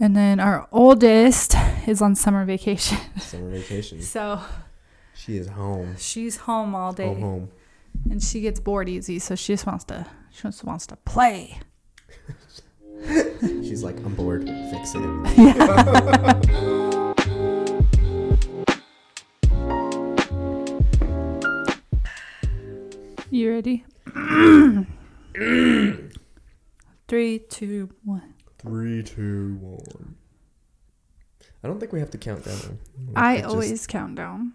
And then our oldest is on summer vacation. Summer vacation. So She is home. she's home all day. Home, home. And she gets bored easy, so she just wants to she just wants to play. She's like, I'm bored. Fix it. Yeah. You ready? Three, two, one. Three, two, one. I don't think we have to count down. We I could just- always count down.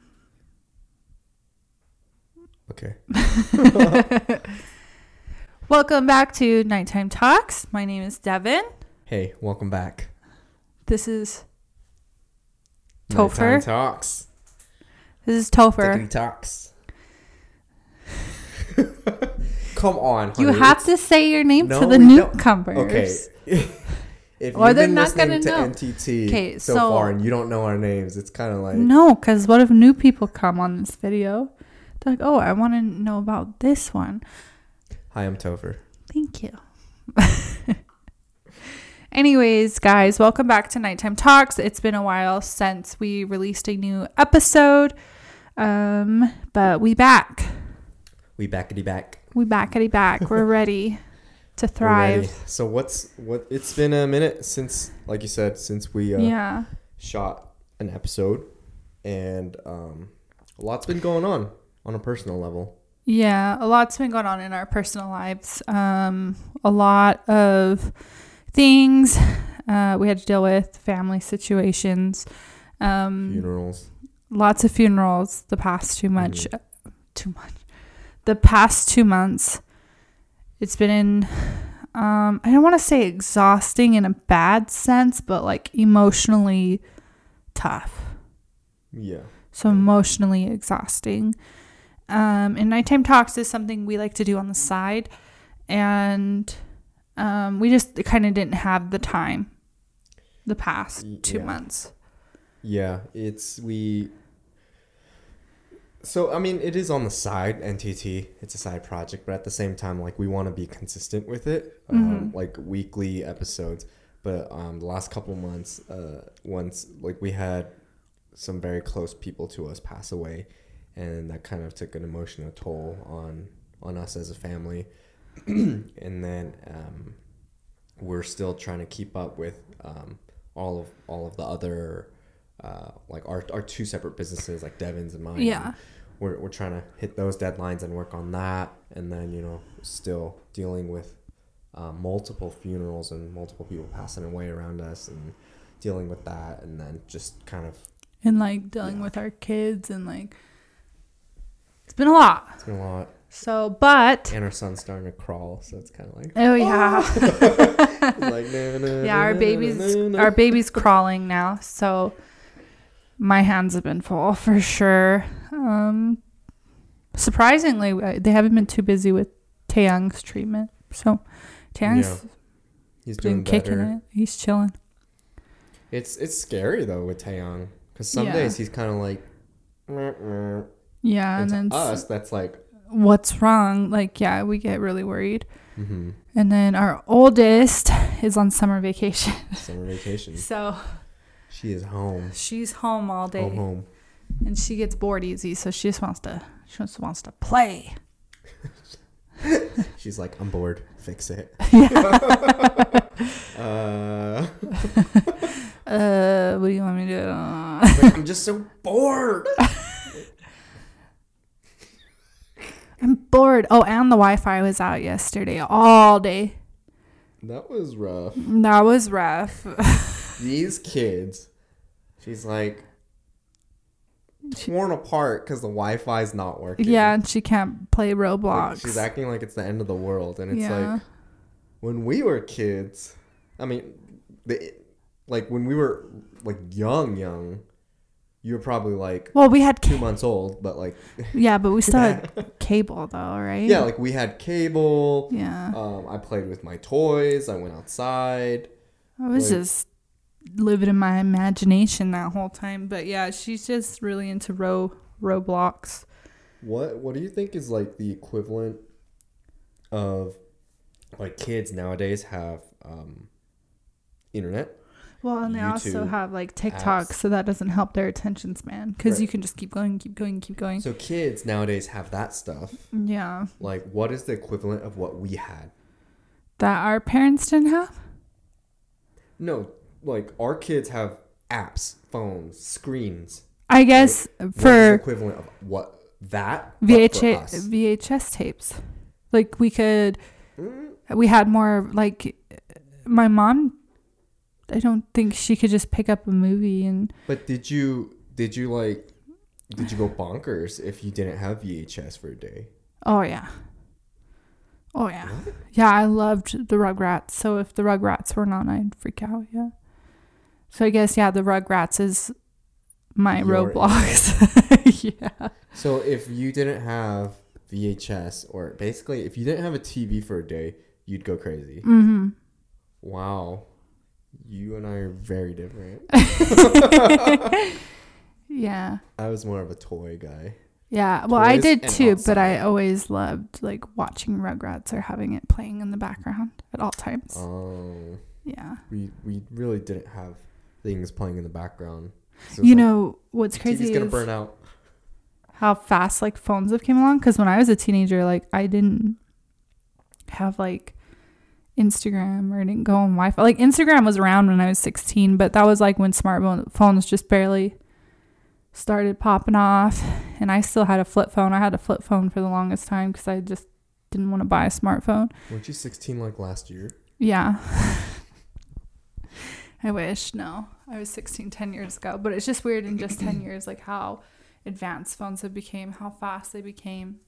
Okay. Welcome back to Nighttime Talks. My name is Devin. Hey, welcome back. This is Nighttime Topher. Talks. This is Topher. Tickety talks. Come on. You have to say your name No, to the we don't. newcomers. Okay. if Or you've they're been not listening gonna to know. NTT Okay, so, so- far and you don't know our names, it's kind of like No, because what if new people come on this video? They're like, oh, I want to know about this one. Hi, I'm Topher. Thank you. Anyways, guys, welcome back to Nighttime Talks. It's been a while since we released a new episode, um, but we back. We backity back. We back. We're ready to We're ready. To thrive. So what's what? It's been a minute since, like you said, since we uh, Yeah. shot an episode, and um, a lot's been going on on a personal level. Yeah, a lot's been going on in our personal lives. Um, a lot of things uh, we had to deal with, family situations, um, Funerals. lots of funerals the past too much, too much, the past two months. It's been, um, I don't want to say exhausting in a bad sense, but like emotionally tough. Yeah. So emotionally exhausting. Um, and nighttime talks is something we like to do on the side, and um, we just kind of didn't have the time the past two yeah. months. Yeah, it's we. So I mean, it is on the side NTT. It's a side project, but at the same time, like we want to be consistent with it, um, Mhm. like weekly episodes. But um, the last couple months, uh, once like we had some very close people to us pass away, and that kind of took an emotional toll on on us as a family. and then um, we're still trying to keep up with um, all of all of the other uh, like our, our two separate businesses like Devin's and mine. Yeah. We're, we're trying to hit those deadlines and work on that. And then, you know, still dealing with uh, multiple funerals and multiple people passing away around us and dealing with that. And then just kind of, And like dealing Yeah. with our kids and like it's been a lot. it's been a lot. So, but And our son's starting to crawl. So it's kind of like, oh yeah, like na, na, yeah, our na, baby's our baby's crawling now. So my hands have been full for sure. Um, surprisingly, they haven't been too busy with Taeyang's treatment. So Taeyang's He's been doing kicking better. it. He's chilling. It's it's scary though with Taeyong because some Yeah. days he's kind of like. Yeah, and and to then us that's like, what's wrong? Like, yeah, we get really worried. mm-hmm, And then our oldest is on summer vacation. summer vacation. So She is home, she's home all day home, home. and she gets bored easy. So she just wants to, she just wants to play. She's like, I'm bored. Fix it. Yeah. uh, Uh, what do you want me to do? like, I'm just so bored. I'm bored. Oh, and the Wi Fi was out yesterday all day. That was rough. That was rough. These kids. She's like torn apart because the Wi-Fi is not working. yeah, and she can't play Like, Roblox. she's acting like it's the end of the world, and it's yeah. like when we were kids. I mean, the like when we were like young, young. You were probably like well, we had, two ca- months old, but like yeah, but we still had cable though, right? yeah, like we had cable. yeah. Um, I played with my toys. I went outside. I was like- just living in my imagination that whole time. But yeah, she's just really into row Roblox. What What do you think is like the equivalent of like kids nowadays have um, internet? Well, and they also have like TikTok, apps. so that doesn't help their attention span because you can just keep going, keep going, keep going. So kids nowadays have that stuff. yeah, Like, what is the equivalent of what we had? that our parents didn't have. No, like our kids have apps, phones, screens. I guess What the for equivalent of what that VHS? VHS tapes, like we could, Mm, we had more like my mom. I don't think she could just pick up a movie and But did you did you like did you go bonkers if you didn't have VHS for a day? oh yeah, oh yeah, yeah. I loved the Rugrats. So if the Rugrats were on, I'd freak out. Yeah. So I guess yeah, the Rugrats is my Your Roblox. yeah. So if you didn't have VHS or basically if you didn't have a TV for a day, you'd go crazy. Mm-hmm. Wow. You and I are very different. Yeah. I was more of a toy guy. Yeah. Well, I did too, but I always loved like watching Rugrats or having it playing in the background at all times. Um yeah. we we really didn't have things playing in the background. So it's You like, know what's TV's crazy gonna is burn out. how fast like phones have came along. Because when I was a teenager, like I didn't have like Instagram or didn't go on Wi-Fi. Like Instagram was around when I was 16, but that was like when smartphones just barely started popping off. And I still had a flip phone. I had a flip phone for the longest time because I just didn't want to buy a smartphone. Weren't you 16 like last year? Yeah. I wish. No, I was 16 10 years ago. But it's just weird in just 10 years, like how advanced phones have became, how fast they became.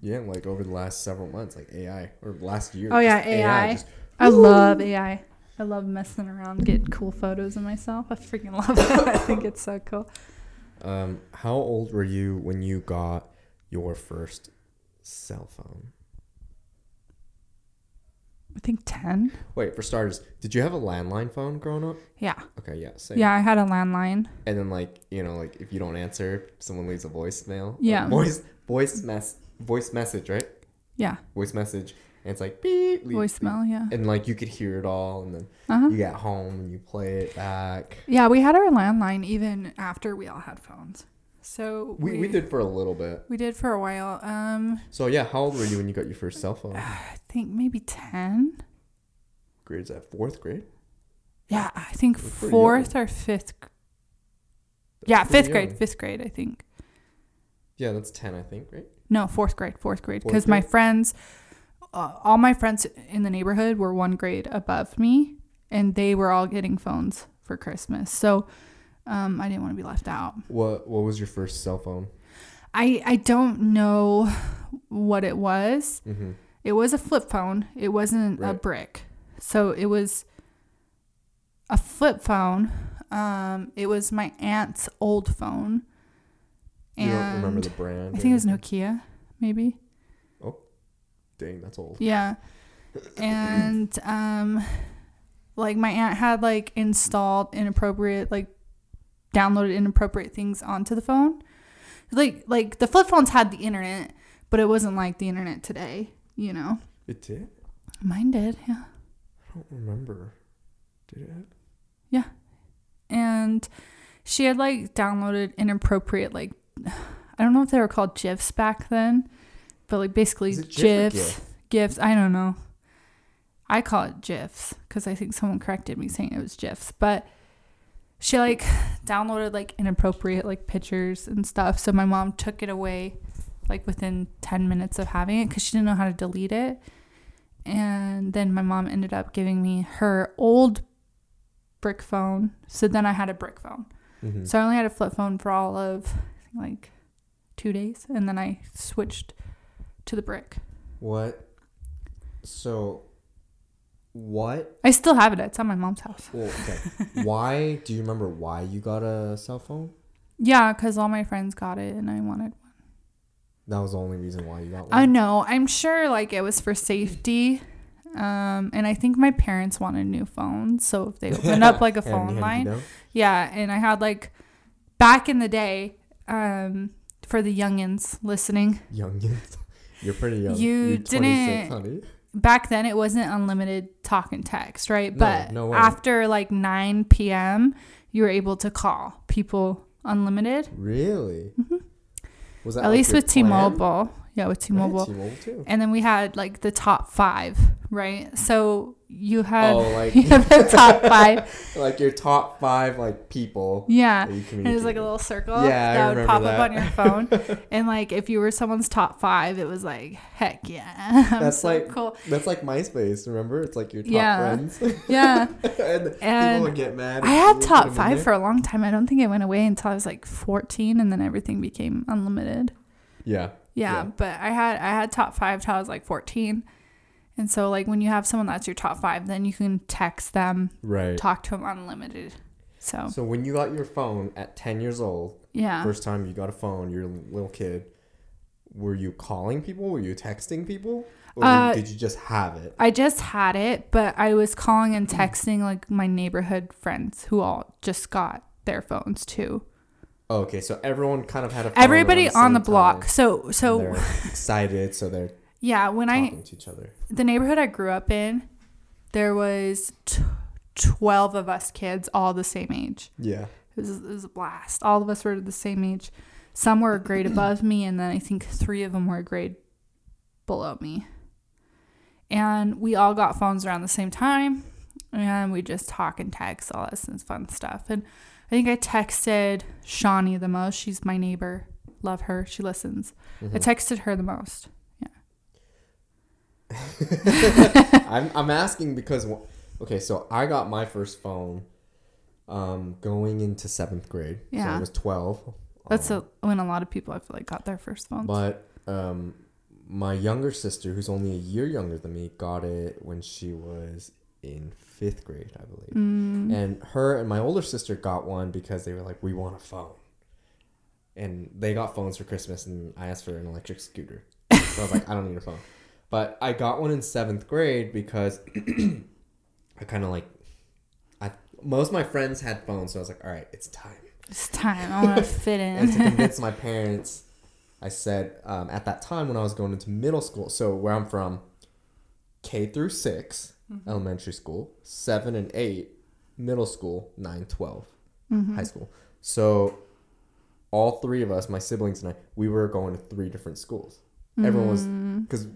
Yeah, like over the last several months, like AI or last year. Oh, yeah, just AI. just- I love AI. I love messing around, getting cool photos of myself. I freaking love it. I think it's so cool. um, how old were you when you got your first cell phone? I think 10. Wait, for starters, did you have a landline phone growing up? Yeah. Okay, yeah, same. Yeah, I had a landline. And then like you know like if you don't answer, someone leaves a voicemail. Yeah. voice voice mess voice message right? Yeah. Voice message, and it's like beep, beep, Voicemail. Yeah. and like you could hear it all, and then Uh huh. you get home and you play it back. Yeah, we had our landline even after we all had phones. So We, we did for a little bit. We did for a while. Um, So yeah, how old were you when you got your first cell phone? I think maybe 10. Grades at fourth grade. Yeah, I think That's fourth or fifth. g- Yeah, fifth grade. young. Fifth grade, I think. Yeah, that's ten, I think, right? No, fourth grade. Fourth grade. Because my friends, uh, all my friends in the neighborhood were one grade above me, and they were all getting phones for Christmas. So um, I didn't want to be left out. What What was your first cell phone? I I don't know what it was. Mm-hmm. It was a flip phone. It wasn't a brick. So it was a flip phone. Um, it was my aunt's old phone. You don't remember the brand? I think it was? Nokia, maybe. Oh, dang, that's old. Yeah. And um like my aunt had like installed inappropriate like downloaded inappropriate things onto the phone. Like like the flip phones had the internet, but it wasn't like the internet today, you know. It did. Mine did, yeah. I don't remember. Did it? Yeah. And she had like downloaded inappropriate like I don't know if they were called GIFs back then, but like basically GIF GIFs, GIF? GIFs. I don't know. I call it GIFs because I think someone corrected me saying it was GIFs, but she like downloaded like inappropriate like pictures and stuff. So my mom took it away like within 10 minutes of having it because she didn't know how to delete it. And then my mom ended up giving me her old brick phone. So then I had a brick phone. Mm-hmm. So I only had a flip phone for all of like two days, and then I switched to the brick. What? So, what? I still have it. It's at my mom's house. Well, okay. why? Do you remember why you got a cell phone? Yeah, because all my friends got it, and I wanted. One. That was the only reason why you got one. I know. I'm sure like it was for safety. Um, and I think my parents wanted new phones, so if they opened up like a phone handy line, down. yeah. And I had like back in the day, um, for the youngins listening, Young, you're pretty young. You You're 26, didn't-. Back then it wasn't unlimited talk and text, right? No, but no after like 9 p.m., you were able to call people unlimited. Really? Was that Mm-hmm. At like least with plan? T-Mobile. Yeah, with T-Mobile. T-Mobile too. And then we had like the top 5, right? So you had Oh, like you had the top 5. like your top five like people. Yeah. And it was like a little circle Yeah, I that would pop that. up on your phone. and like if you were someone's top five, it was like, heck yeah. I'm That's so like- cool. That's like MySpace. Remember? It's like your top Yeah. friends. Yeah. and, And people would get mad. I had top five for a long time. I don't think it went away until I was like 14 and then everything became unlimited. Yeah. Yeah, Yeah. but I had I had top five till I was like 14. And so like when you have someone that's your top five, then you can text them, Right. talk to them unlimited. So So when you got your phone at 10 years old, yeah. first time you got a phone, you're a little kid, were you calling people? Were you texting people? Or Uh, did you just have it? I just had it, but I was calling and texting like my neighborhood friends who all just got their phones too. Oh, okay, so everyone kind of had a phone Everybody around on the same block. time, So and so they're excited, so they're yeah, when I talking to each other. the neighborhood I grew up in, there was t- 12 of us kids all the same age. Yeah. It was, it was a blast. All of us were the same age. Some were a grade above me, and then I think three of them were a grade below me. And we all got phones around the same time, and we just talk and text, all that some fun stuff. And I think I texted Shawnee the most. She's my neighbor. Love her. She listens. Mm-hmm. I texted her the most. I'm I'm asking because okay, so I got my first phone um going into 7th grade. So Yeah. I was 12. That's Um, a, when a lot of people I feel like got their first phones. But um, my younger sister, who's only a year younger than me, got it when she was in fifth grade, I believe. Mm, And her and my older sister got one because they were like, "We want a phone," and they got phones for Christmas, and I asked for an electric scooter. So I was like, "I don't need a phone," but I got one in seventh grade because I kind of like. I most of my friends had phones, so I was like, "All right, it's time." it's time. I want to fit in. and to convince my parents, I said um, at that time when I was going into middle school, so where I'm from, K through 6 Mm-hmm. elementary school, seven and eight, middle school, nine, 12, Mm-hmm. high school. So all three of us, my siblings and I, we were going to three different schools. Everyone was Mm. because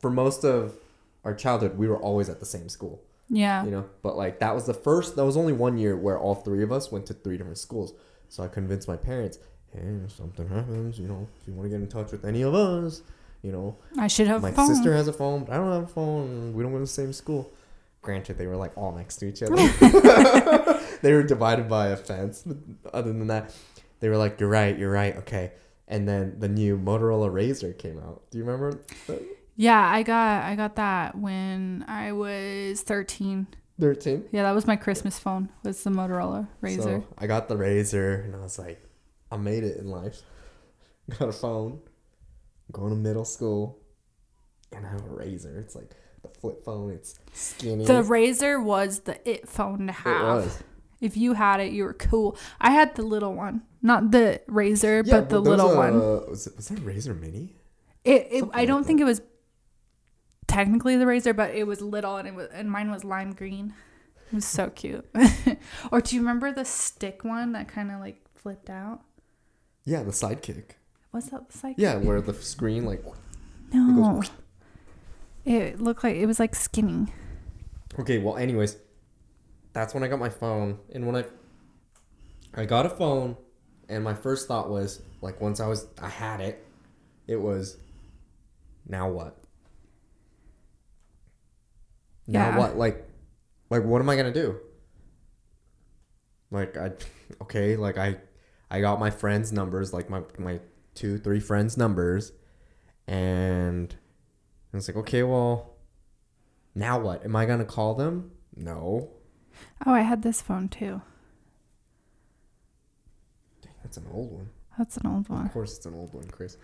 for most of our childhood, we were always at the same school yeah. you know but like that was the first that was only one year where all three of us went to three different schools so i convinced my parents hey if something happens you know if you want to get in touch with any of us you know I should have my a phone. sister has a phone but i don't have a phone we don't go to the same school granted they were like all next to each other they were divided by a fence but other than that they were like you're right you're right okay and then the new motorola RAZR came out do you remember that? Yeah, I got I got that when I was 13. 13 Yeah, that was my Christmas phone. Was the Motorola RAZR. So I got the RAZR and I was like, I made it in life. Got a phone, going to middle school, and I have a RAZR. It's like the flip phone. It's skinny. the RAZR was the it phone to it have. was. If you had it, you were cool. I had the little one, not the RAZR, Yeah, but the little a- one. Was, it, was that a RAZR mini? It, it I don't that. think it was technically the RAZR, but it was little and it was and mine was lime green. It was so cute. or do you remember the stick one that kind of like flipped out? Yeah, the sidekick. Was that the sidekick? Yeah, where the screen like. No. It looked like it was like skinny. Okay, well, anyways, that's when I got my phone, and when I, I got a phone, and my first thought was like once I was I had it, it was, now what? Now Yeah. what? Like, like what am I gonna do? Like I, okay, like I, I got my friends' numbers, like my my two three friends' numbers, and I was like, okay, well, now what? Am I gonna call them? No. Oh, I had this phone too. Dang, that's an old one. That's an old one. Of course, it's an old one, Chris.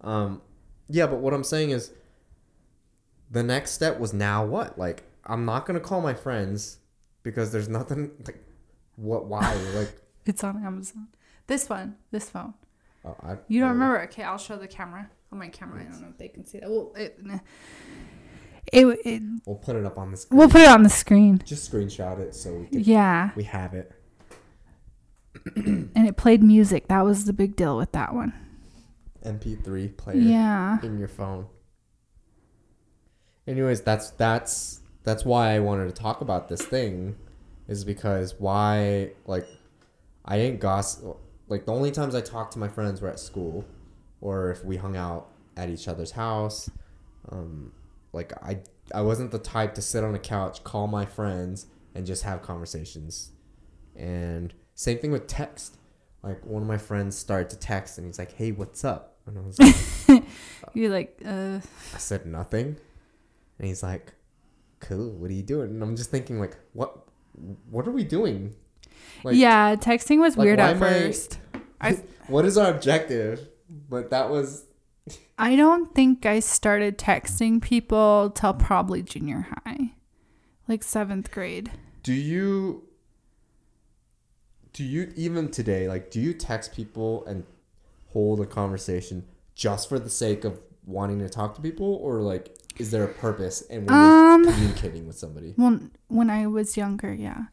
Um, yeah, but what I'm saying is, the next step was now what? Like, I'm not gonna call my friends because there's nothing like, what? Why? like, It's on Amazon. This one, this phone. oh, I, You don't oh, remember? Okay, I'll show the camera on my camera. I don't know if they can see that. Well, it, It, it We'll put it up on the screen. we'll put it on the screen. Just screenshot it so we can, Yeah, we have it. and it played music. That was the big deal with that one. MP3 player Yeah. in your phone. Anyways, that's that's that's why I wanted to talk about this thing, is because why like I didn't gossip. Like the only times I talked to my friends were at school, or if we hung out at each other's house. Um, like I I wasn't the type to sit on a couch, call my friends, and just have conversations. And same thing with text. Like one of my friends started to text, and he's like, "Hey, what's up?" And I was like, You're like, uh, I said nothing, and he's like, "Cool, what are you doing?" And I'm just thinking, like, what what are we doing? Like, yeah. Texting was like, weird at I- first. I what is our objective? But that was I don't think I started texting people till probably junior high, like seventh grade. Do you do you even today like do you text people and hold a conversation just for the sake of wanting to talk to people or like is there a purpose and when Um, you're communicating with somebody? Well, when I was younger, yeah.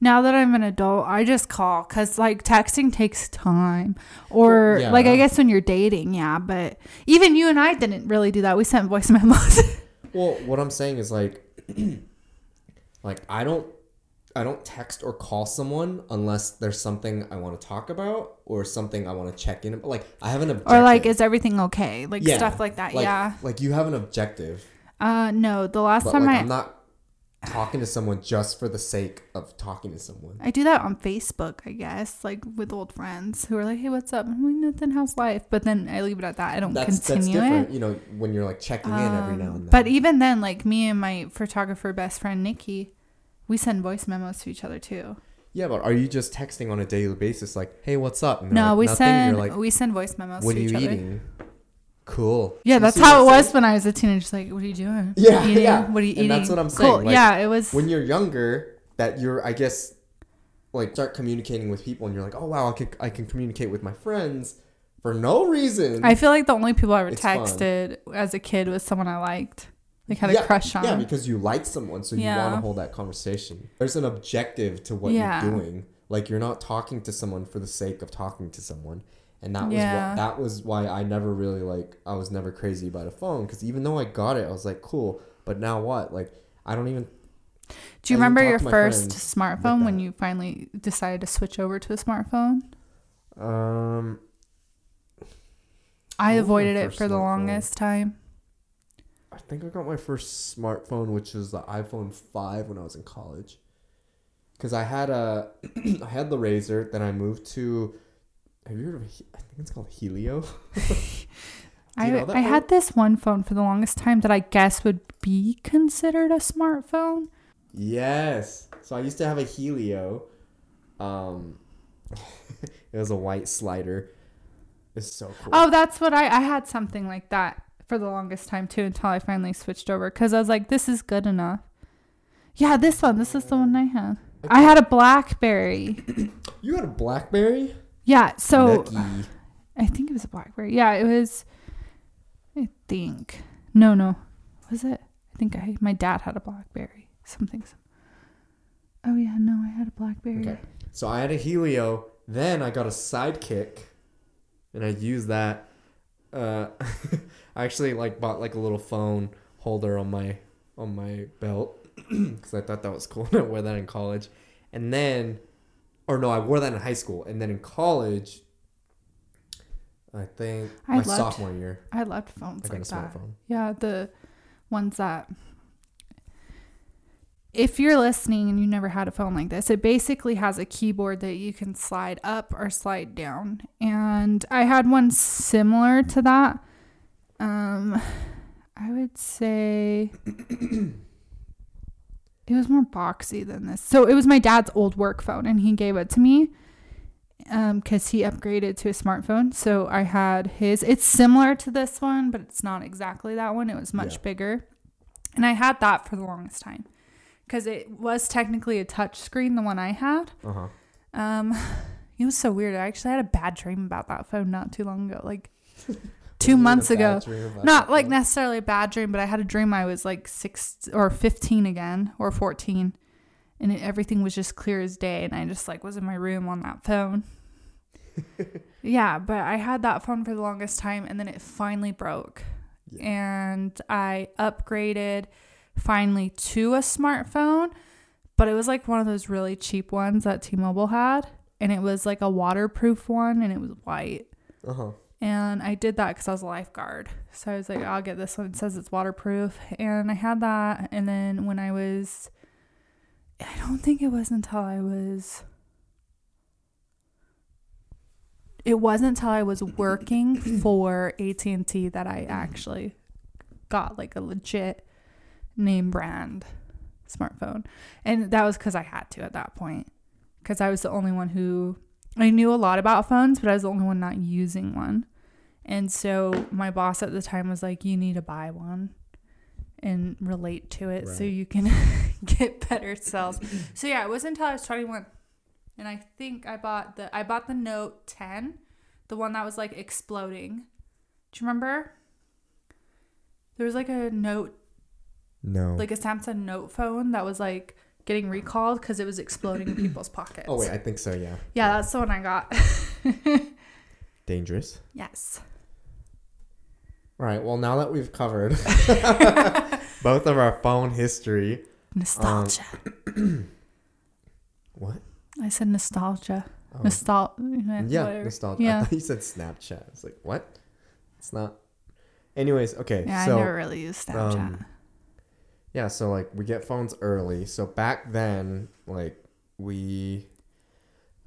Now that I'm an adult, I just call because like texting takes time. Or Well, yeah. like I guess when you're dating, yeah. But even you and I didn't really do that. We sent voice memos. Well, what I'm saying is like like I don't I don't text or call someone unless there's something I want to talk about or something I want to check in about. Like I have an objective. or like, is everything okay? Like Yeah. stuff like that. like, yeah. Like you have an objective. Uh, no. The last time like I I'm not talking to someone just for the sake of talking to someone. I do that on Facebook, I guess, like with old friends who are like, "Hey, what's up?" I'm like, "Nothing. How's life?" But then I leave it at that. I don't That's that's continue different. it. You know, when you're like checking in every now Um, and then. But even then, like me and my photographer best friend Nikki, we send voice memos to each other too. yeah, but are you just texting on a daily basis like, "Hey, what's up?" And No, like, we "Nothing," send like, we send voice memos "What to are you each other. eating?" Cool. Yeah, that's how it was when I was a teenager. Just like, what are you doing? Yeah, Eating? yeah. What are you And eating? that's what I'm Cool. saying, like, yeah, it was. when you're younger that you're i guess like start communicating with people and you're like oh wow i can, I can communicate with my friends for no reason I feel like the only people I ever It's fun. texted as a kid was someone I liked, like had yeah, a crush on. yeah because you like someone so you want to hold that conversation there's an objective to what Yeah. you're doing like you're not talking to someone for the sake of talking to someone and that was Yeah. what that was why i never really like i was never crazy about a phone because even though i got it i was like cool but now what like i don't even Do you I remember your first smartphone when you finally decided to switch over to a smartphone? um I What was my avoided it for the longest time. I think I got my first smartphone, which was the iPhone five when I was in college. Cause I had a, I had the RAZR. Then I moved to. Have you heard of? I think it's called Helio. I, I phone? had this one phone for the longest time that I guess would be considered a smartphone. Yes. So I used to have a Helio. Um, it was a white slider. It's so cool. Oh, that's what I I had something like that for the longest time too until I finally switched over cuz I was like this is good enough. Yeah, this one. This is the one I had. I had a BlackBerry. You had a BlackBerry? Yeah, so Lucky. I think it was a BlackBerry. Yeah, it was I think. No, no. Was it? I think I my dad had a BlackBerry. Something. some- Oh yeah, no, I had a BlackBerry. Okay. So I had a Helio. Then I got a Sidekick, and I used that. Uh, I actually like bought like a little phone holder on my on my belt because I thought that was cool. I wore that in college, and then, or no, I wore that in high school, and then in college. I think I my loved- sophomore year, I loved phones I like a that. smartphone. Yeah, the ones that. If you're listening and you never had a phone like this, it basically has a keyboard that you can slide up or slide down. And I had one similar to that. Um, I would say it was more boxy than this. So it was my dad's old work phone, and he gave it to me because he upgraded to a smartphone. So I had his. It's similar to this one, but it's not exactly that one. It was much Yeah. bigger, and I had that for the longest time because it was technically a touch screen. The one I had. Uh huh. Um, it was so weird. I actually had a bad dream about that phone not too long ago. Like two Was it a months ago. Not like phone? necessarily a bad dream, but I had a dream I was like six or 15 again or 14 and it, everything was just clear as day and I just like was in my room on that phone. yeah, but I had that phone for the longest time and then it finally broke. Yeah. And I upgraded finally to a smartphone, but it was like one of those really cheap ones that T-Mobile had and it was like a waterproof one and it was white. Uh-huh. And I did that because I was a lifeguard. So I was like, I'll get this one. It says it's waterproof. And I had that. And then when I was, I don't think it was until I was, it wasn't until I was working for AT&T that I actually got like a legit name brand smartphone. And that was because I had to at that point. Because I was the only one who I knew a lot about phones, but I was the only one not using one. And so my boss at the time was like, You need to buy one and relate to it so you can get better sales. so yeah, it wasn't until I was 21. And I think I bought the I bought the Note 10, the one that was like exploding. Do you remember? There was like a Note No. like a Samsung Note phone that was like getting recalled because it was exploding in people's pockets. oh wait, I think so. Yeah. Yeah, that's the one I got. Dangerous. yes. All right. Well, now that we've covered both of our phone history, Nostalgia. what? I said nostalgia. Oh. Nostalgia. yeah, nostalgia. I Yeah. thought you said Snapchat. It's like what? It's not. Anyways, okay. Yeah, so I never really used Snapchat. um, yeah, so like we get phones early. So back then, like we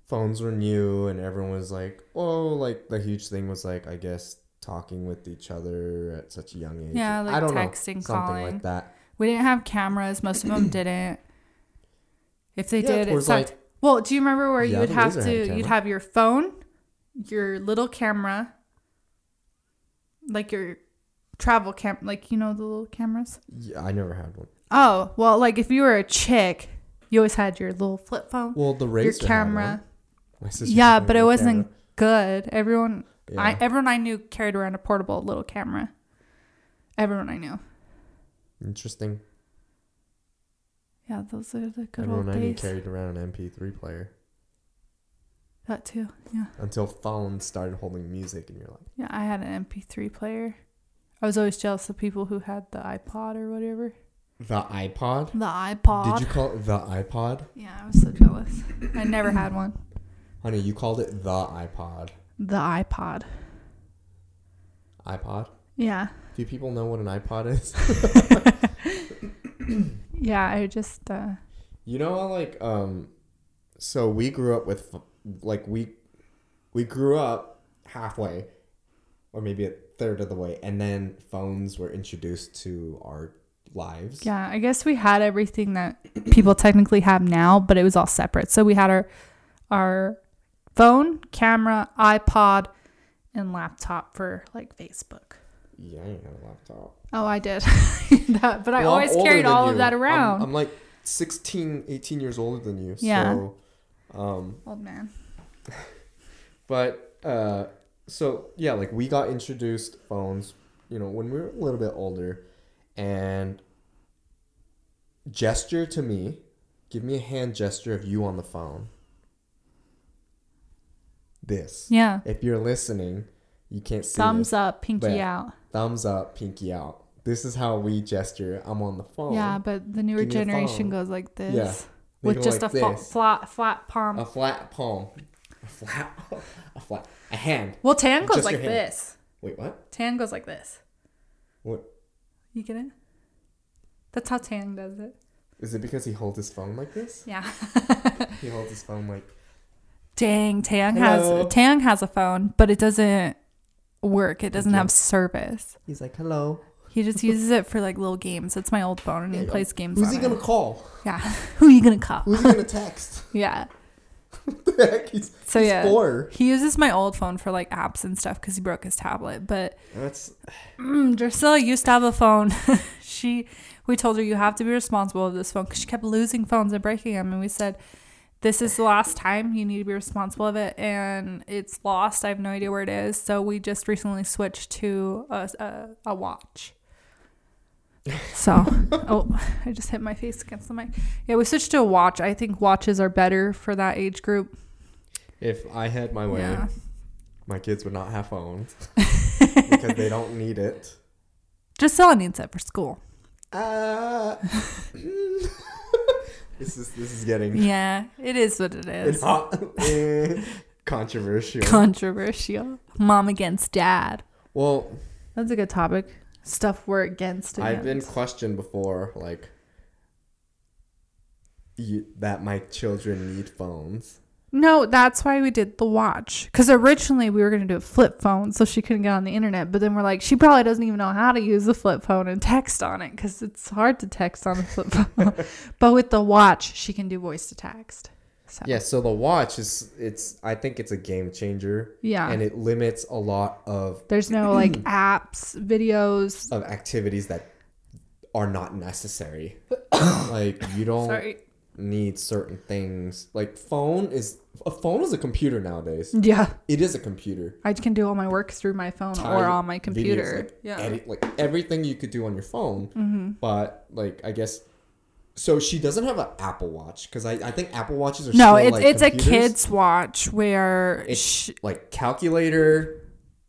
phones were new and everyone was like, oh, like the huge thing was like I guess talking with each other at such a young age. Yeah, like I don't texting, know, something calling. like that. we didn't have cameras. Most of them didn't. If they Yeah, did, it sucked. like- well, do you remember where you would have to? You'd have your phone, your little camera, like your travel cam, like you know the little cameras. Yeah, I never had one. Oh well, like if you were a chick, you always had your little flip phone, Well, the had camera. one. My sister Yeah, had but it one wasn't camera. good. Everyone, I Yeah. everyone I knew carried around a portable little camera. Everyone I knew. Interesting. Yeah, those are the good Everyone old I knew days. carried around an MP3 player That too. Yeah. until phones started holding music in your life. Yeah, I had an MP3 player. I was always jealous of people who had the iPod or whatever. The iPod. The iPod. Did you call it the iPod? Yeah, I was so jealous. I never had one. Honey, you called it the iPod. The iPod. iPod? Yeah. Do people know what an iPod is? Yeah, I just uh you know, like, um, so we grew up with, like, we, we grew up halfway, or maybe a third of the way, and then phones were introduced to our lives. yeah, I guess we had everything that people technically have now, but it was all separate. So we had our our phone, camera, iPod, and laptop for like Facebook. Yeah, I ain't got a laptop. Oh, I did. that, but I Well, I'm always carried all you. of that I'm- around. I'm, like 16, 18 years older than you. Yeah. So, um, Old man. but uh, so yeah, like we got introduced phones, you know, when we were a little bit older, and gesture to me, give me a hand gesture of you on the phone. This. Yeah. If you're listening, you can't see Thumbs this. up, pinky out. Thumbs up, pinky out. This is how we gesture. I'm on the phone. Yeah, but the newer Give me a generation goes like this. Yeah. With just like a fa- flat flat palm. A flat palm. A flat. A flat. A hand. well, Tan goes just like your hand. this. Wait, what? Tan goes like this. What? You get it? That's how Tan does it. Is it because he holds his phone like this? Yeah. He holds his phone like. Dang, Tang Hello. has Tang has a phone, but it doesn't work. It doesn't have service. He's like, hello. He just uses it for like little games. It's my old phone, and he plays games. Who's on he gonna call? Yeah. Who are you gonna call? Who's he gonna text? Yeah. The heck? He's, So he's yeah, four. he uses my old phone for like apps and stuff because he broke his tablet. But That's mm, Drusilla used to have a phone. she, we told her you have to be responsible of this phone because she kept losing phones and breaking them, and we said this is the last time you need to be responsible of it and it's lost i have no idea where it is so we just recently switched to a, a, a watch so oh i just hit my face against the mic. Yeah we switched to a watch. I think watches are better for that age group. If I had my way, yeah. my kids would not have phones because they don't need it. Giselle needs it for school. Uh, this is this is getting yeah it is what it is. Hot, eh, controversial. controversial. Mom against dad. Well, that's a good topic stuff we're against I've been questioned before, like you, that my children need phones. No, that's why we did the watch. Because originally we were going to do a flip phone so she couldn't get on the internet. But then we're like, she probably doesn't even know how to use the flip phone and text on it because it's hard to text on the flip phone. but with the watch, she can do voice to text. So, Yeah, so the watch is it's I think it's a game changer Yeah. and it limits a lot of There's no like apps, videos. of activities that are not necessary. like you don't Sorry. need certain things. Like phone is a phone is a computer nowadays. Yeah. It is a computer. I can do all my work through my phone or on my videos, computer. like, yeah. edit- like everything you could do on your phone. Mm-hmm. But like I guess so she doesn't have an Apple Watch because I, I think Apple Watches are No, still, it's like, it's a kid's watch where It's sh- like calculator,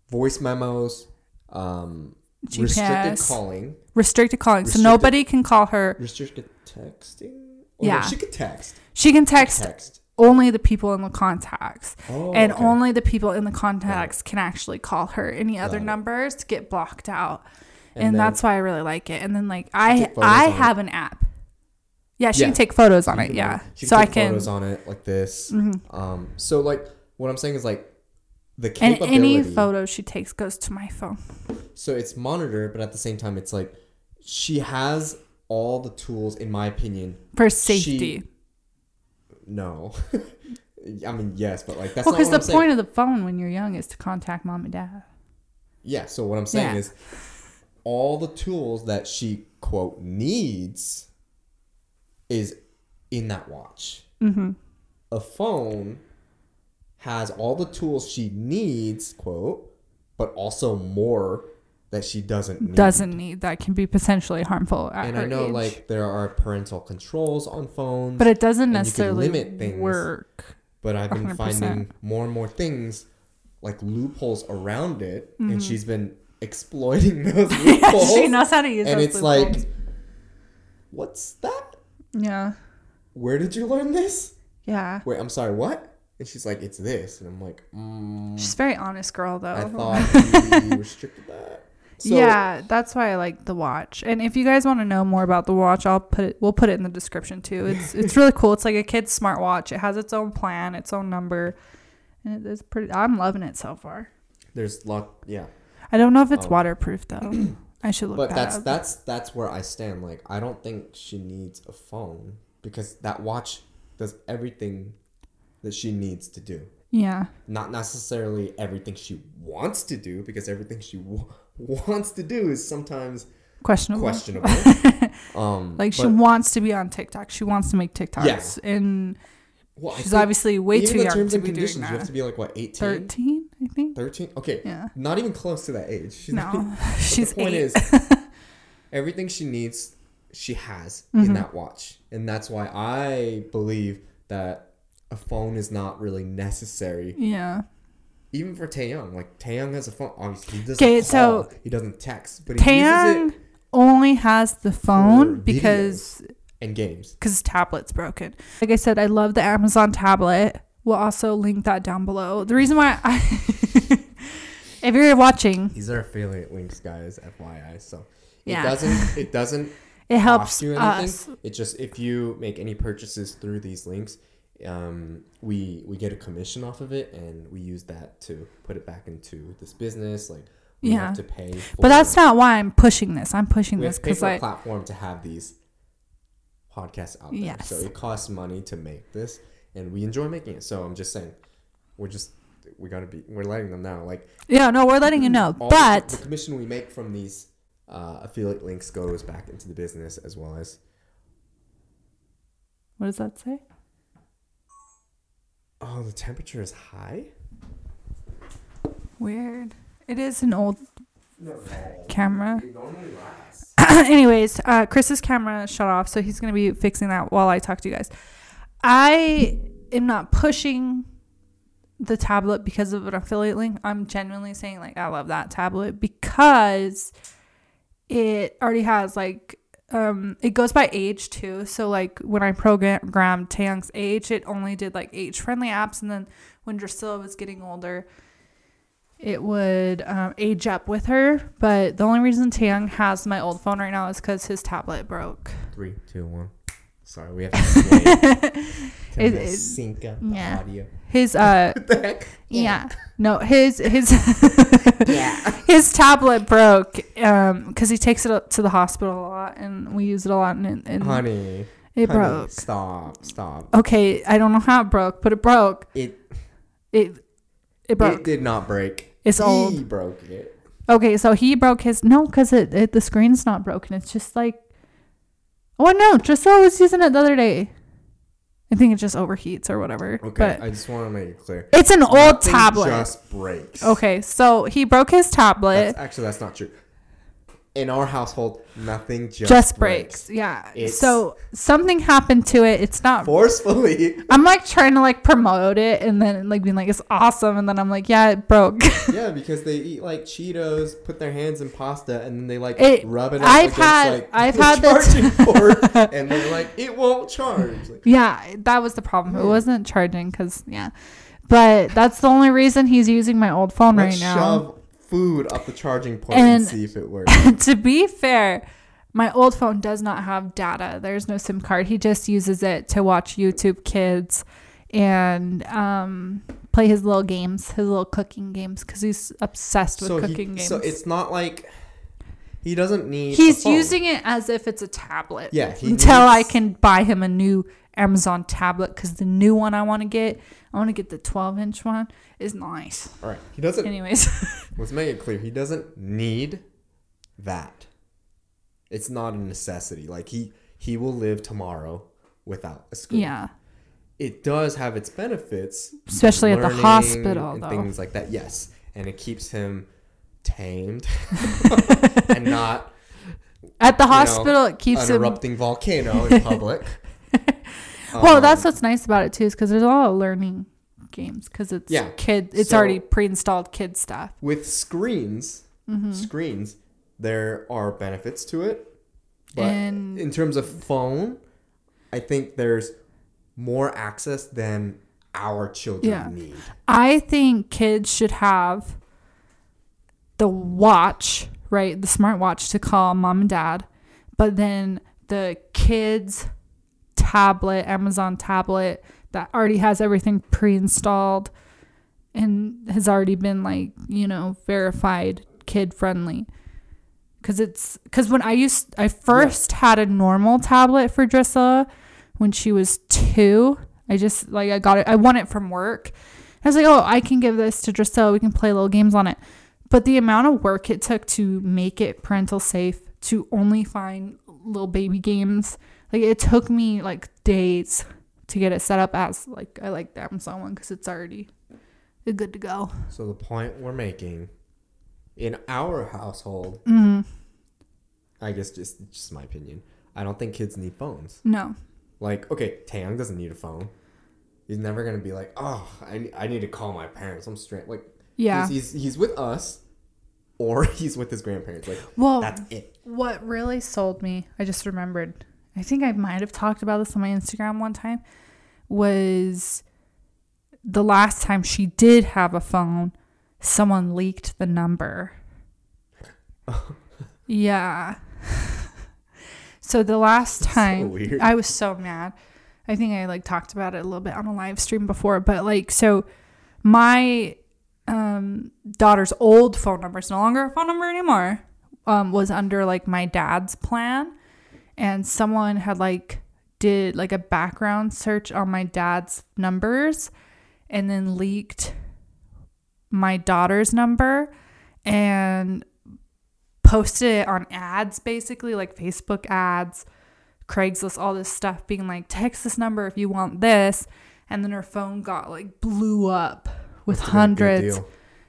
voice memos, um, restricted calling, restricted calling, so nobody can call her. restricted texting. Oh, no, Yeah. she can text. She can text Text. only the people in the contacts. Oh, and okay. only the people in the contacts can actually call her. Any other it. numbers get blocked out, And and, then- that's why I really like it. And then like I I it. have an app. Yeah, she Yeah. can take photos on it. Yeah, she so I can take can. photos on it like this. Mhm. Um, so like what I'm saying is like the And capability. any photo she takes goes to my phone. so it's monitored, but at the same time, it's like she has all the tools, in my opinion. for safety. No, I mean yes, but like that's well, not because what the I'm saying. point of the phone when you're young is to contact mom and dad. Yeah. So what I'm saying Yeah. is all the tools that she quote needs is in that watch. Mm-hmm. A phone has all the tools she needs, quote, but also more that she doesn't need. Doesn't need that can be potentially harmful And I know age. like there are parental controls on phones, but it doesn't and you can necessarily limit things. work. but I've been 100%. finding more and more things like loopholes around it, and she's been exploiting those Mm-hmm. Loopholes. she knows how to use. and it's like, what's that? Yeah, Where did you learn this? yeah. Wait, I'm sorry, what? And she's like, it's this, and I'm like, mm, She's a very honest girl, though. I thought we restricted that. So, yeah, that's why I like the watch. And if you guys want to know more about the watch, I'll put it. We'll put it in the description too. It's it's really cool. It's like a kid's smartwatch. It has its own plan, its own number, and it is pretty. I'm loving it so far. there's lot, yeah. I don't know if it's Oh. waterproof though. I should look but that that's up. that's that's where I stand. Like, I don't think she needs a phone because that watch does everything that she needs to do. yeah, Not necessarily everything she wants to do, because everything she w- wants to do is sometimes questionable. questionable. um, Like she wants to be on TikTok. She wants to make TikToks, Yeah. and well, she's obviously way too young to be doing conditions, you have to be like what 18, Thirteen, think. 13? Okay, Yeah. not even close to that age. She's not- No, but she's the point eight. is, everything she needs, she has Mm-hmm. in that watch, and that's why I believe that a phone is not really necessary, yeah. even for Taeyong. Like Taeyong has a phone. Obviously, he doesn't Okay, call, so he doesn't text, but he uses Taeyang it only has the phone because and games. because tablet's broken. Like I said, I love the Amazon tablet. We'll also link that down below. The reason why I, if you're watching, These are affiliate links, guys. FYI. So Yeah. it doesn't. It doesn't it helps cost you anything. us. It's just if you make any purchases through these links, um, we we get a commission off of it, and we use that to put it back into this business. Like we Yeah. have to pay. For, But that's not why I'm pushing this. I'm pushing this because I platform to have these podcasts out there. Yes. So it costs money to make this, and we enjoy making it. So I'm just saying, we're just we gotta be we're letting them know like yeah no we're letting you know. all the- But the, commission we make from these uh, affiliate links goes back into the business as well as what does that say? Oh, the temperature is high. Weird. It is an old No. camera. It normally lasts. Anyways, uh, Chris's camera shut off, so he's gonna be fixing that while I talk to you guys. I am not pushing the tablet because of an affiliate link. I'm genuinely saying like I love that tablet because it already has like um it goes by age too. So like when I programmed Taeyang's age, it only did like age friendly apps, and then when Drusilla was getting older, it would um, age up with her. But the only reason Taeyang has my old phone right now is because his tablet broke. Three, two, one. Sorry, we have to to It- sync up the yeah. audio. His uh What the heck? yeah. No, his his Yeah. his tablet broke um because he takes it up to the hospital a lot and we use it a lot and, and Honey. it honey, broke. Stop. Stop. Okay, I don't know how it broke, but it broke. It It it broke. it did not break. It's he old. broke it. Okay, so he broke his no, because it, it the screen's not broken. It's just like oh no, Drusilla was using it the other day. I think it just overheats or whatever. Okay, but I just want to make it clear. it's an old Nothing tablet. Just breaks. okay, so he broke his tablet. That's, actually, that's not true. In our household, nothing just, just breaks. Yeah. It's- so something happened to it. It's not. Forcefully. I'm like trying to like promote it and then like being like it's awesome and then I'm like yeah it broke. yeah, because they eat like Cheetos, put their hands in pasta, and then they like It- rub it up I've against had- like I've the had this- charging port, and they're like, it won't charge. Like, yeah, that was the problem. It Hmm. wasn't charging because yeah, but that's the only reason he's using my old phone let's right now. shove food up the charging port and, And- see if it works. to be fair, my old phone does not have data. There's no SIM card. He just uses it to watch YouTube Kids and um, play his little games, his little cooking games, because he's obsessed with so cooking he, games. so it's not like he doesn't need. he's using it as if it's a tablet. Yeah, until I can buy him a new Amazon tablet because the new one I want to get, I want to get the 12 inch one, is nice. All right, he doesn't. Anyways, Let's make it clear. He doesn't need that. It's not a necessity. Like he he will live tomorrow without a screen. yeah. It does have its benefits, Especially at the hospital, and though. things like that. Yes, and it keeps him tamed and not At the you know, hospital, it keeps an him. erupting volcano in public. Well, Um, that's what's nice about it too, is because there's a lot of learning games because it's Yeah. kid. It's So- already pre-installed kid stuff. with screens. Mm-hmm. Screens, there are benefits to it, but And- in terms of phone, I think there's more access than our children Yeah. need. I think kids should have the watch, right? The smartwatch to call mom and dad, but then the kids tablet, Amazon tablet that already has everything pre-installed and has already been like, you know, verified kid friendly. Cuz it's cuz when I used I first had a normal tablet for Drissa when she was 2. I just like I got it I won it from work. I was like, "Oh, I can give this to Drissa. We can play little games on it." But the amount of work it took to make it parental safe to only find little baby games, like it took me like days to get it set up as like I like the Amazon one because it's already good to go. So the point we're making in our household, hmm I guess just just my opinion. I don't think kids need phones. No. Like, okay, Taeyang doesn't need a phone. He's never gonna be like, oh, I, I need to call my parents. I'm straight. Like, Yeah. he's, he's he's with us, or he's with his grandparents. Like, Well, that's it. What really sold me, I just remembered. I think I might have talked about this on my Instagram one time. Was the last time she did have a phone, someone leaked the number. yeah. So the last so time weird. I was so mad. I think I like talked about it a little bit on a live stream before, but like so my um daughter's old phone number is no longer a phone number anymore. Um was under like my dad's plan and someone had like did like a background search on my dad's numbers and then leaked my daughter's number and posted it on ads basically like Facebook ads, Craigslist, all this stuff being like text this number if you want this. and then her phone got like blew up with Must've been a good hundreds.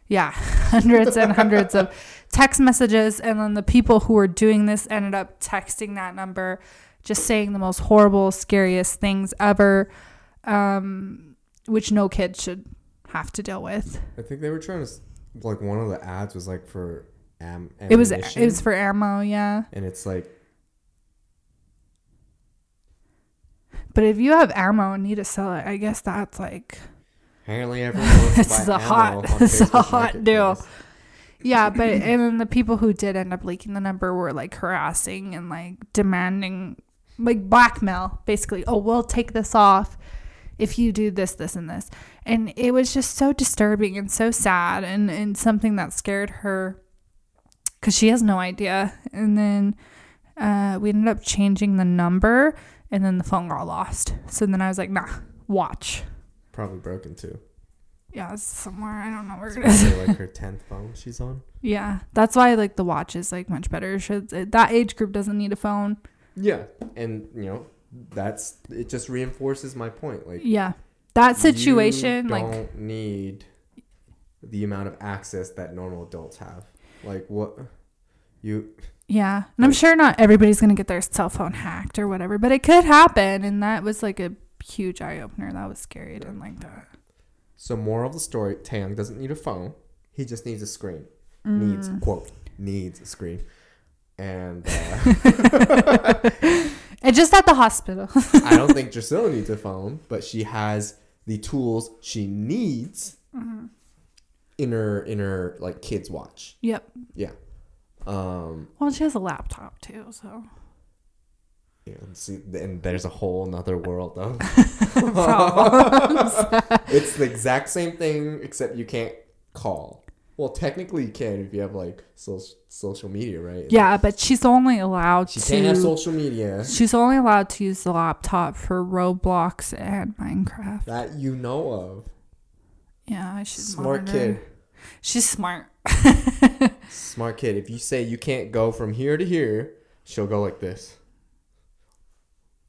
yeah hundreds and hundreds of text messages and then the people who were doing this ended up texting that number just saying the most horrible scariest things ever um, which no kid should have to deal with. I think they were trying to like one of the ads was like for am. it was it was for ammo yeah. And it's like but if you have ammo and need to sell it i guess that's like apparently everyone It's a hot- it's a hot deal. Yeah, but and then the people who did end up leaking the number were like harassing and like demanding like blackmail basically. Oh, we'll take this off if you do this, this, and this. And it was just so disturbing and so sad and, and something that scared her because she has no idea. And then uh, we ended up changing the number and then the phone got lost. So then I was like, nah, watch. Probably broken too. Yeah, it's somewhere. I don't know where it is. Probably like her tenth phone she's on. Yeah, that's why like the watch is like much better. Should that age group doesn't need a phone? Yeah, and you know that's it. Just reinforces my point. Like Yeah, that situation you like don't need the amount of access that normal adults have. Like what you yeah, and I'm sure not everybody's gonna get their cell phone hacked or whatever, but it could happen, and that was like a huge eye opener. That was scary. I didn't like that. So moral of the story: Taeyong doesn't need a phone. He just needs a screen. Needs Mm. quote needs a screen. And uh, And just at the hospital. I don't think Drusilla needs a phone, but she has the tools she needs Mm-hmm. in her in her like kids watch. yep. Yeah. Um. Well, she has a laptop too, so. And See, and there's a whole nother world of problems. it's the exact same thing except you can't call. Well, technically you can if you have like so- social media, right? yeah, but she's only allowed She to. can't have social media she's only allowed to use the laptop for Roblox and Minecraft. that you know of. Yeah, I should. Smart monitor. kid. She's smart. Smart kid. If you say you can't go from here to here, she'll go like this.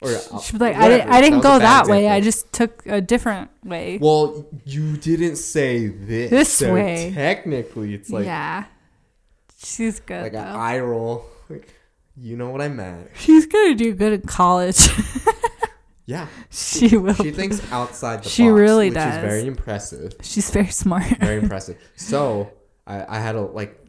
Or uh, She'd be like, I didn't, I didn't a go that way. I just took a different way. Well, you didn't say this. This so way. Technically, it's like yeah, she's good like though. an eye roll. Like, you know what I meant. she's gonna do good in college. Yeah. she will. She thinks outside the She box, really which does. is very impressive. she's very smart. Very impressive. So I, I had a like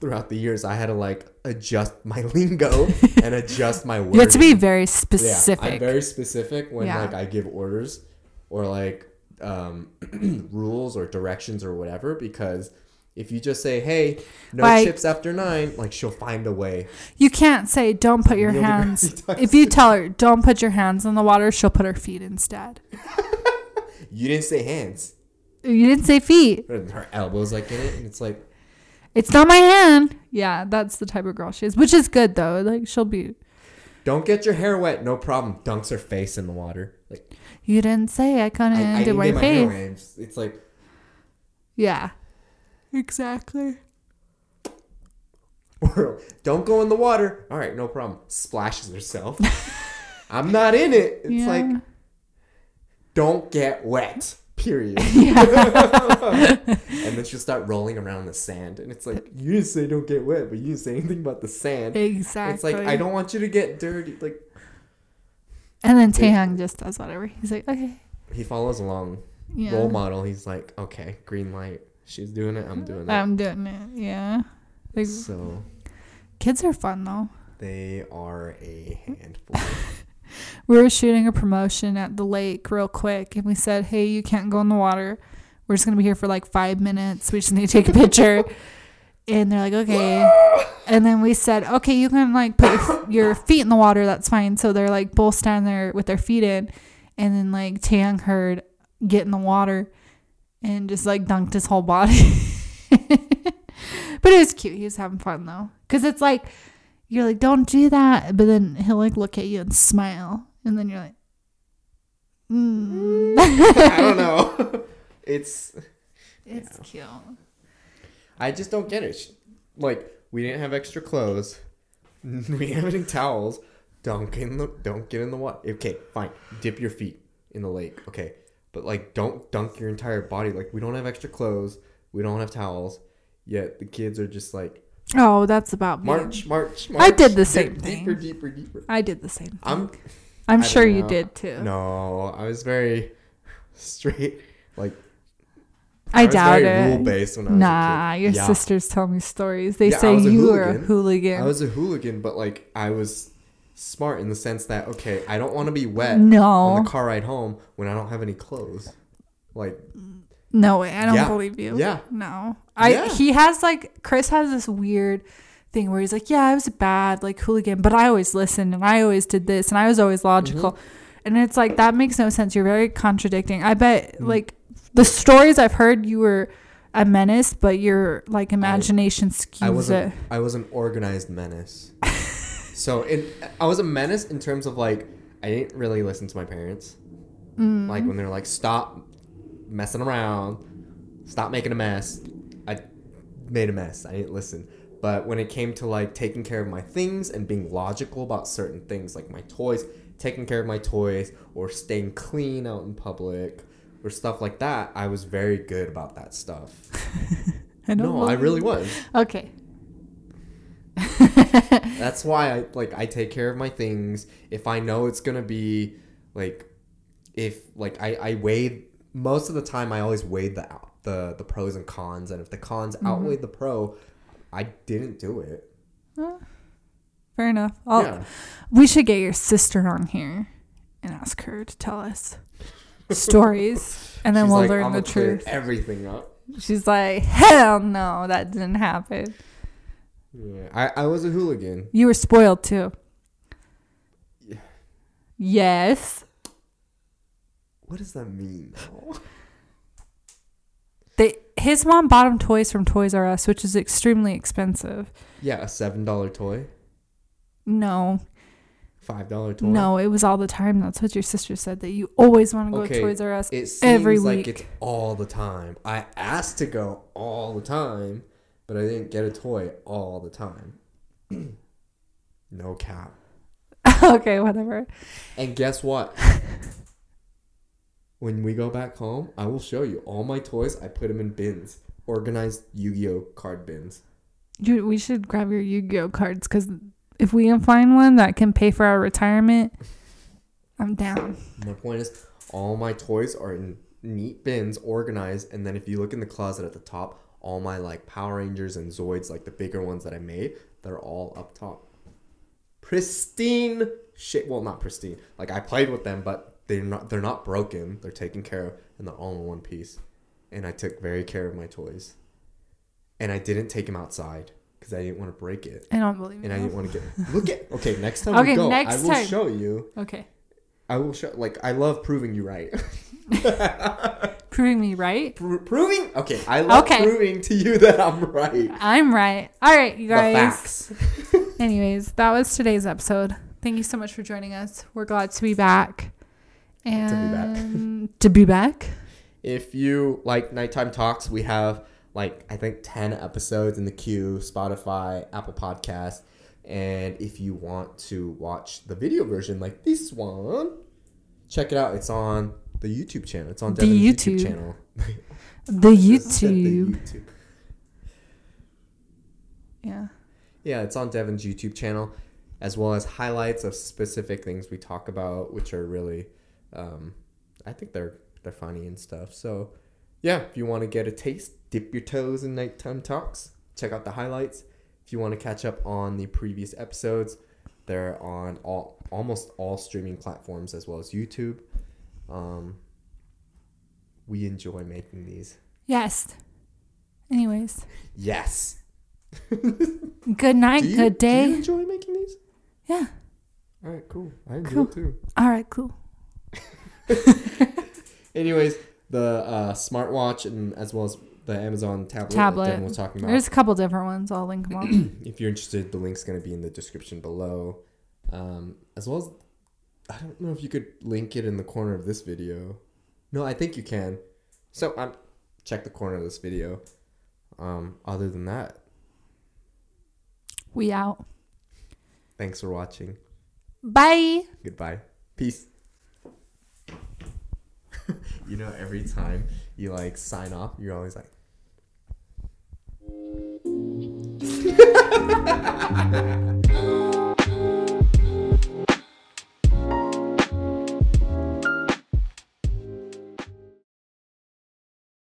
throughout the years I had to like adjust my lingo and adjust my words. you have to be very Yeah, specific. I'm very specific when Yeah. like I give orders or like um, rules or directions or whatever because if you just say, "Hey, no Like- chips after nine, like she'll find a way. you can't say don't put your Neil hands. If you tell her don't put your hands in the water, she'll put her feet instead. You didn't say hands. You didn't say feet. Her elbows like in it, and it's like It's not my hand. Yeah, that's the type of girl she is, which is good though. Like she'll be. Don't get your hair wet, no problem. Dunks her face in the water. Like You didn't say I couldn't I, I do didn't my get my hair face. It's, it's like Yeah. Exactly. or don't go in the water. All right, no problem. Splashes herself. I'm not in it. It's yeah. like don't get wet. Period. and then she'll start rolling around in the sand, and it's like you didn't say don't get wet, but you didn't say anything about the sand. exactly. It's like I don't want you to get dirty. Like And then Taeyang just does whatever. He's like, okay. he follows along. Yeah. Role model. He's like, okay, green light. She's doing it. I'm doing it. I'm doing it. Yeah. Like, so kids are fun though. they are a handful. We were shooting a promotion at the lake real quick, and we said, "Hey, you can't go in the water. We're just gonna be here for like five minutes. We just need to take a picture." and they're like, "Okay." and then we said, "Okay, you can like put your, your feet in the water. That's fine." So they're like both standing there with their feet in, and then like Tang heard get in the water, and just like dunked his whole body. but it was cute. He was having fun though, because it's like you're like, don't do that. But then he'll like look at you and smile. And then you're like, mm. I don't know. It's it's cute. I just don't get it. Sh- Like we didn't have extra clothes. We didn't have any towels. Don't get in the don't get in the water. Okay, fine. Dip your feet in the lake. Okay. but like don't dunk your entire body. Like we don't have extra clothes, we don't have towels, yet the kids are just like Oh, that's about me. march, march, march. I did the same thing. Deeper, deeper, deeper. I did the same thing. I'm I'm I sure you did too. no, I was very straight. Like I, was doubt very it. Rule based when I was Nah, your Yeah. sisters tell me stories. They Yeah, say you were a hooligan. hooligan. I was a hooligan, but like I was smart in the sense that okay, I don't want to be wet no, on the car ride home when I don't have any clothes. Like no way. I don't Yeah. believe you. yeah, No. I Yeah. he has like Chris has this weird thing where he's like, Yeah, I was a bad like hooligan, but I always listened and I always did this and I was always logical. Mm-hmm. And it's like that makes no sense. You're very contradicting. I bet Mm. like the stories I've heard you were a menace, but your like imagination skews I was it. a, I was an organized menace. so it, I was a menace in terms of like I didn't really listen to my parents. Mm. Like when they're like, "Stop messing around, stop making a mess," I made a mess. I didn't listen. But when it came to like taking care of my things and being logical about certain things, like my toys, taking care of my toys, or staying clean out in public, or stuff like that, I was very good about that stuff. I don't No, I really was. Okay. That's why I like I take care of my things. If I know it's gonna be like, if like I I weighed most of the time, I always weighed the the the pros and cons, and if the cons Mm-hmm. outweighed the pro, I didn't do it. Fair enough. I'll, yeah, We should get your sister on here and ask her to tell us stories, and then She's we'll like, learn "I'ma the truth. Everything up. She's like, hell no, that didn't happen. Yeah, I I was a hooligan. You were spoiled too. Yeah. Yes. What does that mean? They his mom bought him toys from Toys R Us, which is extremely expensive. yeah, a seven dollar toy, No, five dollar toy. no, it was all the time. That's what your sister said. That you always want to go Okay, to Toys R Us. It seems Every like week. it's all the time. I asked to go all the time, but I didn't get a toy all the time. no cap. okay, whatever. And guess what? when we go back home, I will show you all my toys. I put them in bins, organized Yu-Gi-Oh card bins. You, we should grab your Yu-Gi-Oh cards because if we can find one that can pay for our retirement, I'm down. My point is, all my toys are in neat bins, organized, and then if you look in the closet at the top, all my like Power Rangers and Zoids, like the bigger ones that I made, they're all up top. Pristine shit. Well, not pristine. Like I played with them, but they're not. They're not broken. They're taken care of, and they're all in one piece. And I took very care of my toys, and I didn't take them outside because I didn't want to break it, I don't believe and I didn't want to get. Look at. Okay, next time Okay, we go, next I will time. show you. Okay, I will show. Like I love proving you right. proving me right. Pro- proving. Okay, I love Okay. proving to you that I'm right. I'm right. All right, you guys. Anyways, that was today's episode. Thank you so much for joining us. We're glad to be back. And to be back. To be back. If you like nighttime talks, we have like I think ten episodes in the queue. Spotify, Apple Podcast, and if you want to watch the video version like this one, check it out. It's on the YouTube channel. It's on The Devin's YouTube. YouTube channel. The Just said the YouTube. YouTube. Yeah. Yeah, it's on Devin's YouTube channel, as well as highlights of specific things we talk about, which are really, um, I think they're they're funny and stuff. So, yeah, if you want to get a taste, dip your toes in nighttime talks. Check out the highlights. If you want to catch up on the previous episodes, they're on all almost all streaming platforms as well as YouTube. Um, we enjoy making these. Yes. Anyways, Yes. good night, you, good Do you day. enjoy making these? Yeah. All right, cool. I enjoy Cool. too. All right, cool. Anyways, the uh, smartwatch and as well as the Amazon tablet, Tablet. that Devin was talking about. There's a couple different ones. I'll link them all. if you're interested, the link's going to be in the description below. Um, as well as, I don't know if you could link it in the corner of this video. No, I think you can. So um, check the corner of this video. Um, other than that, we out. thanks for watching. Bye. Goodbye. Peace. You know, every time you like sign off, you're always like.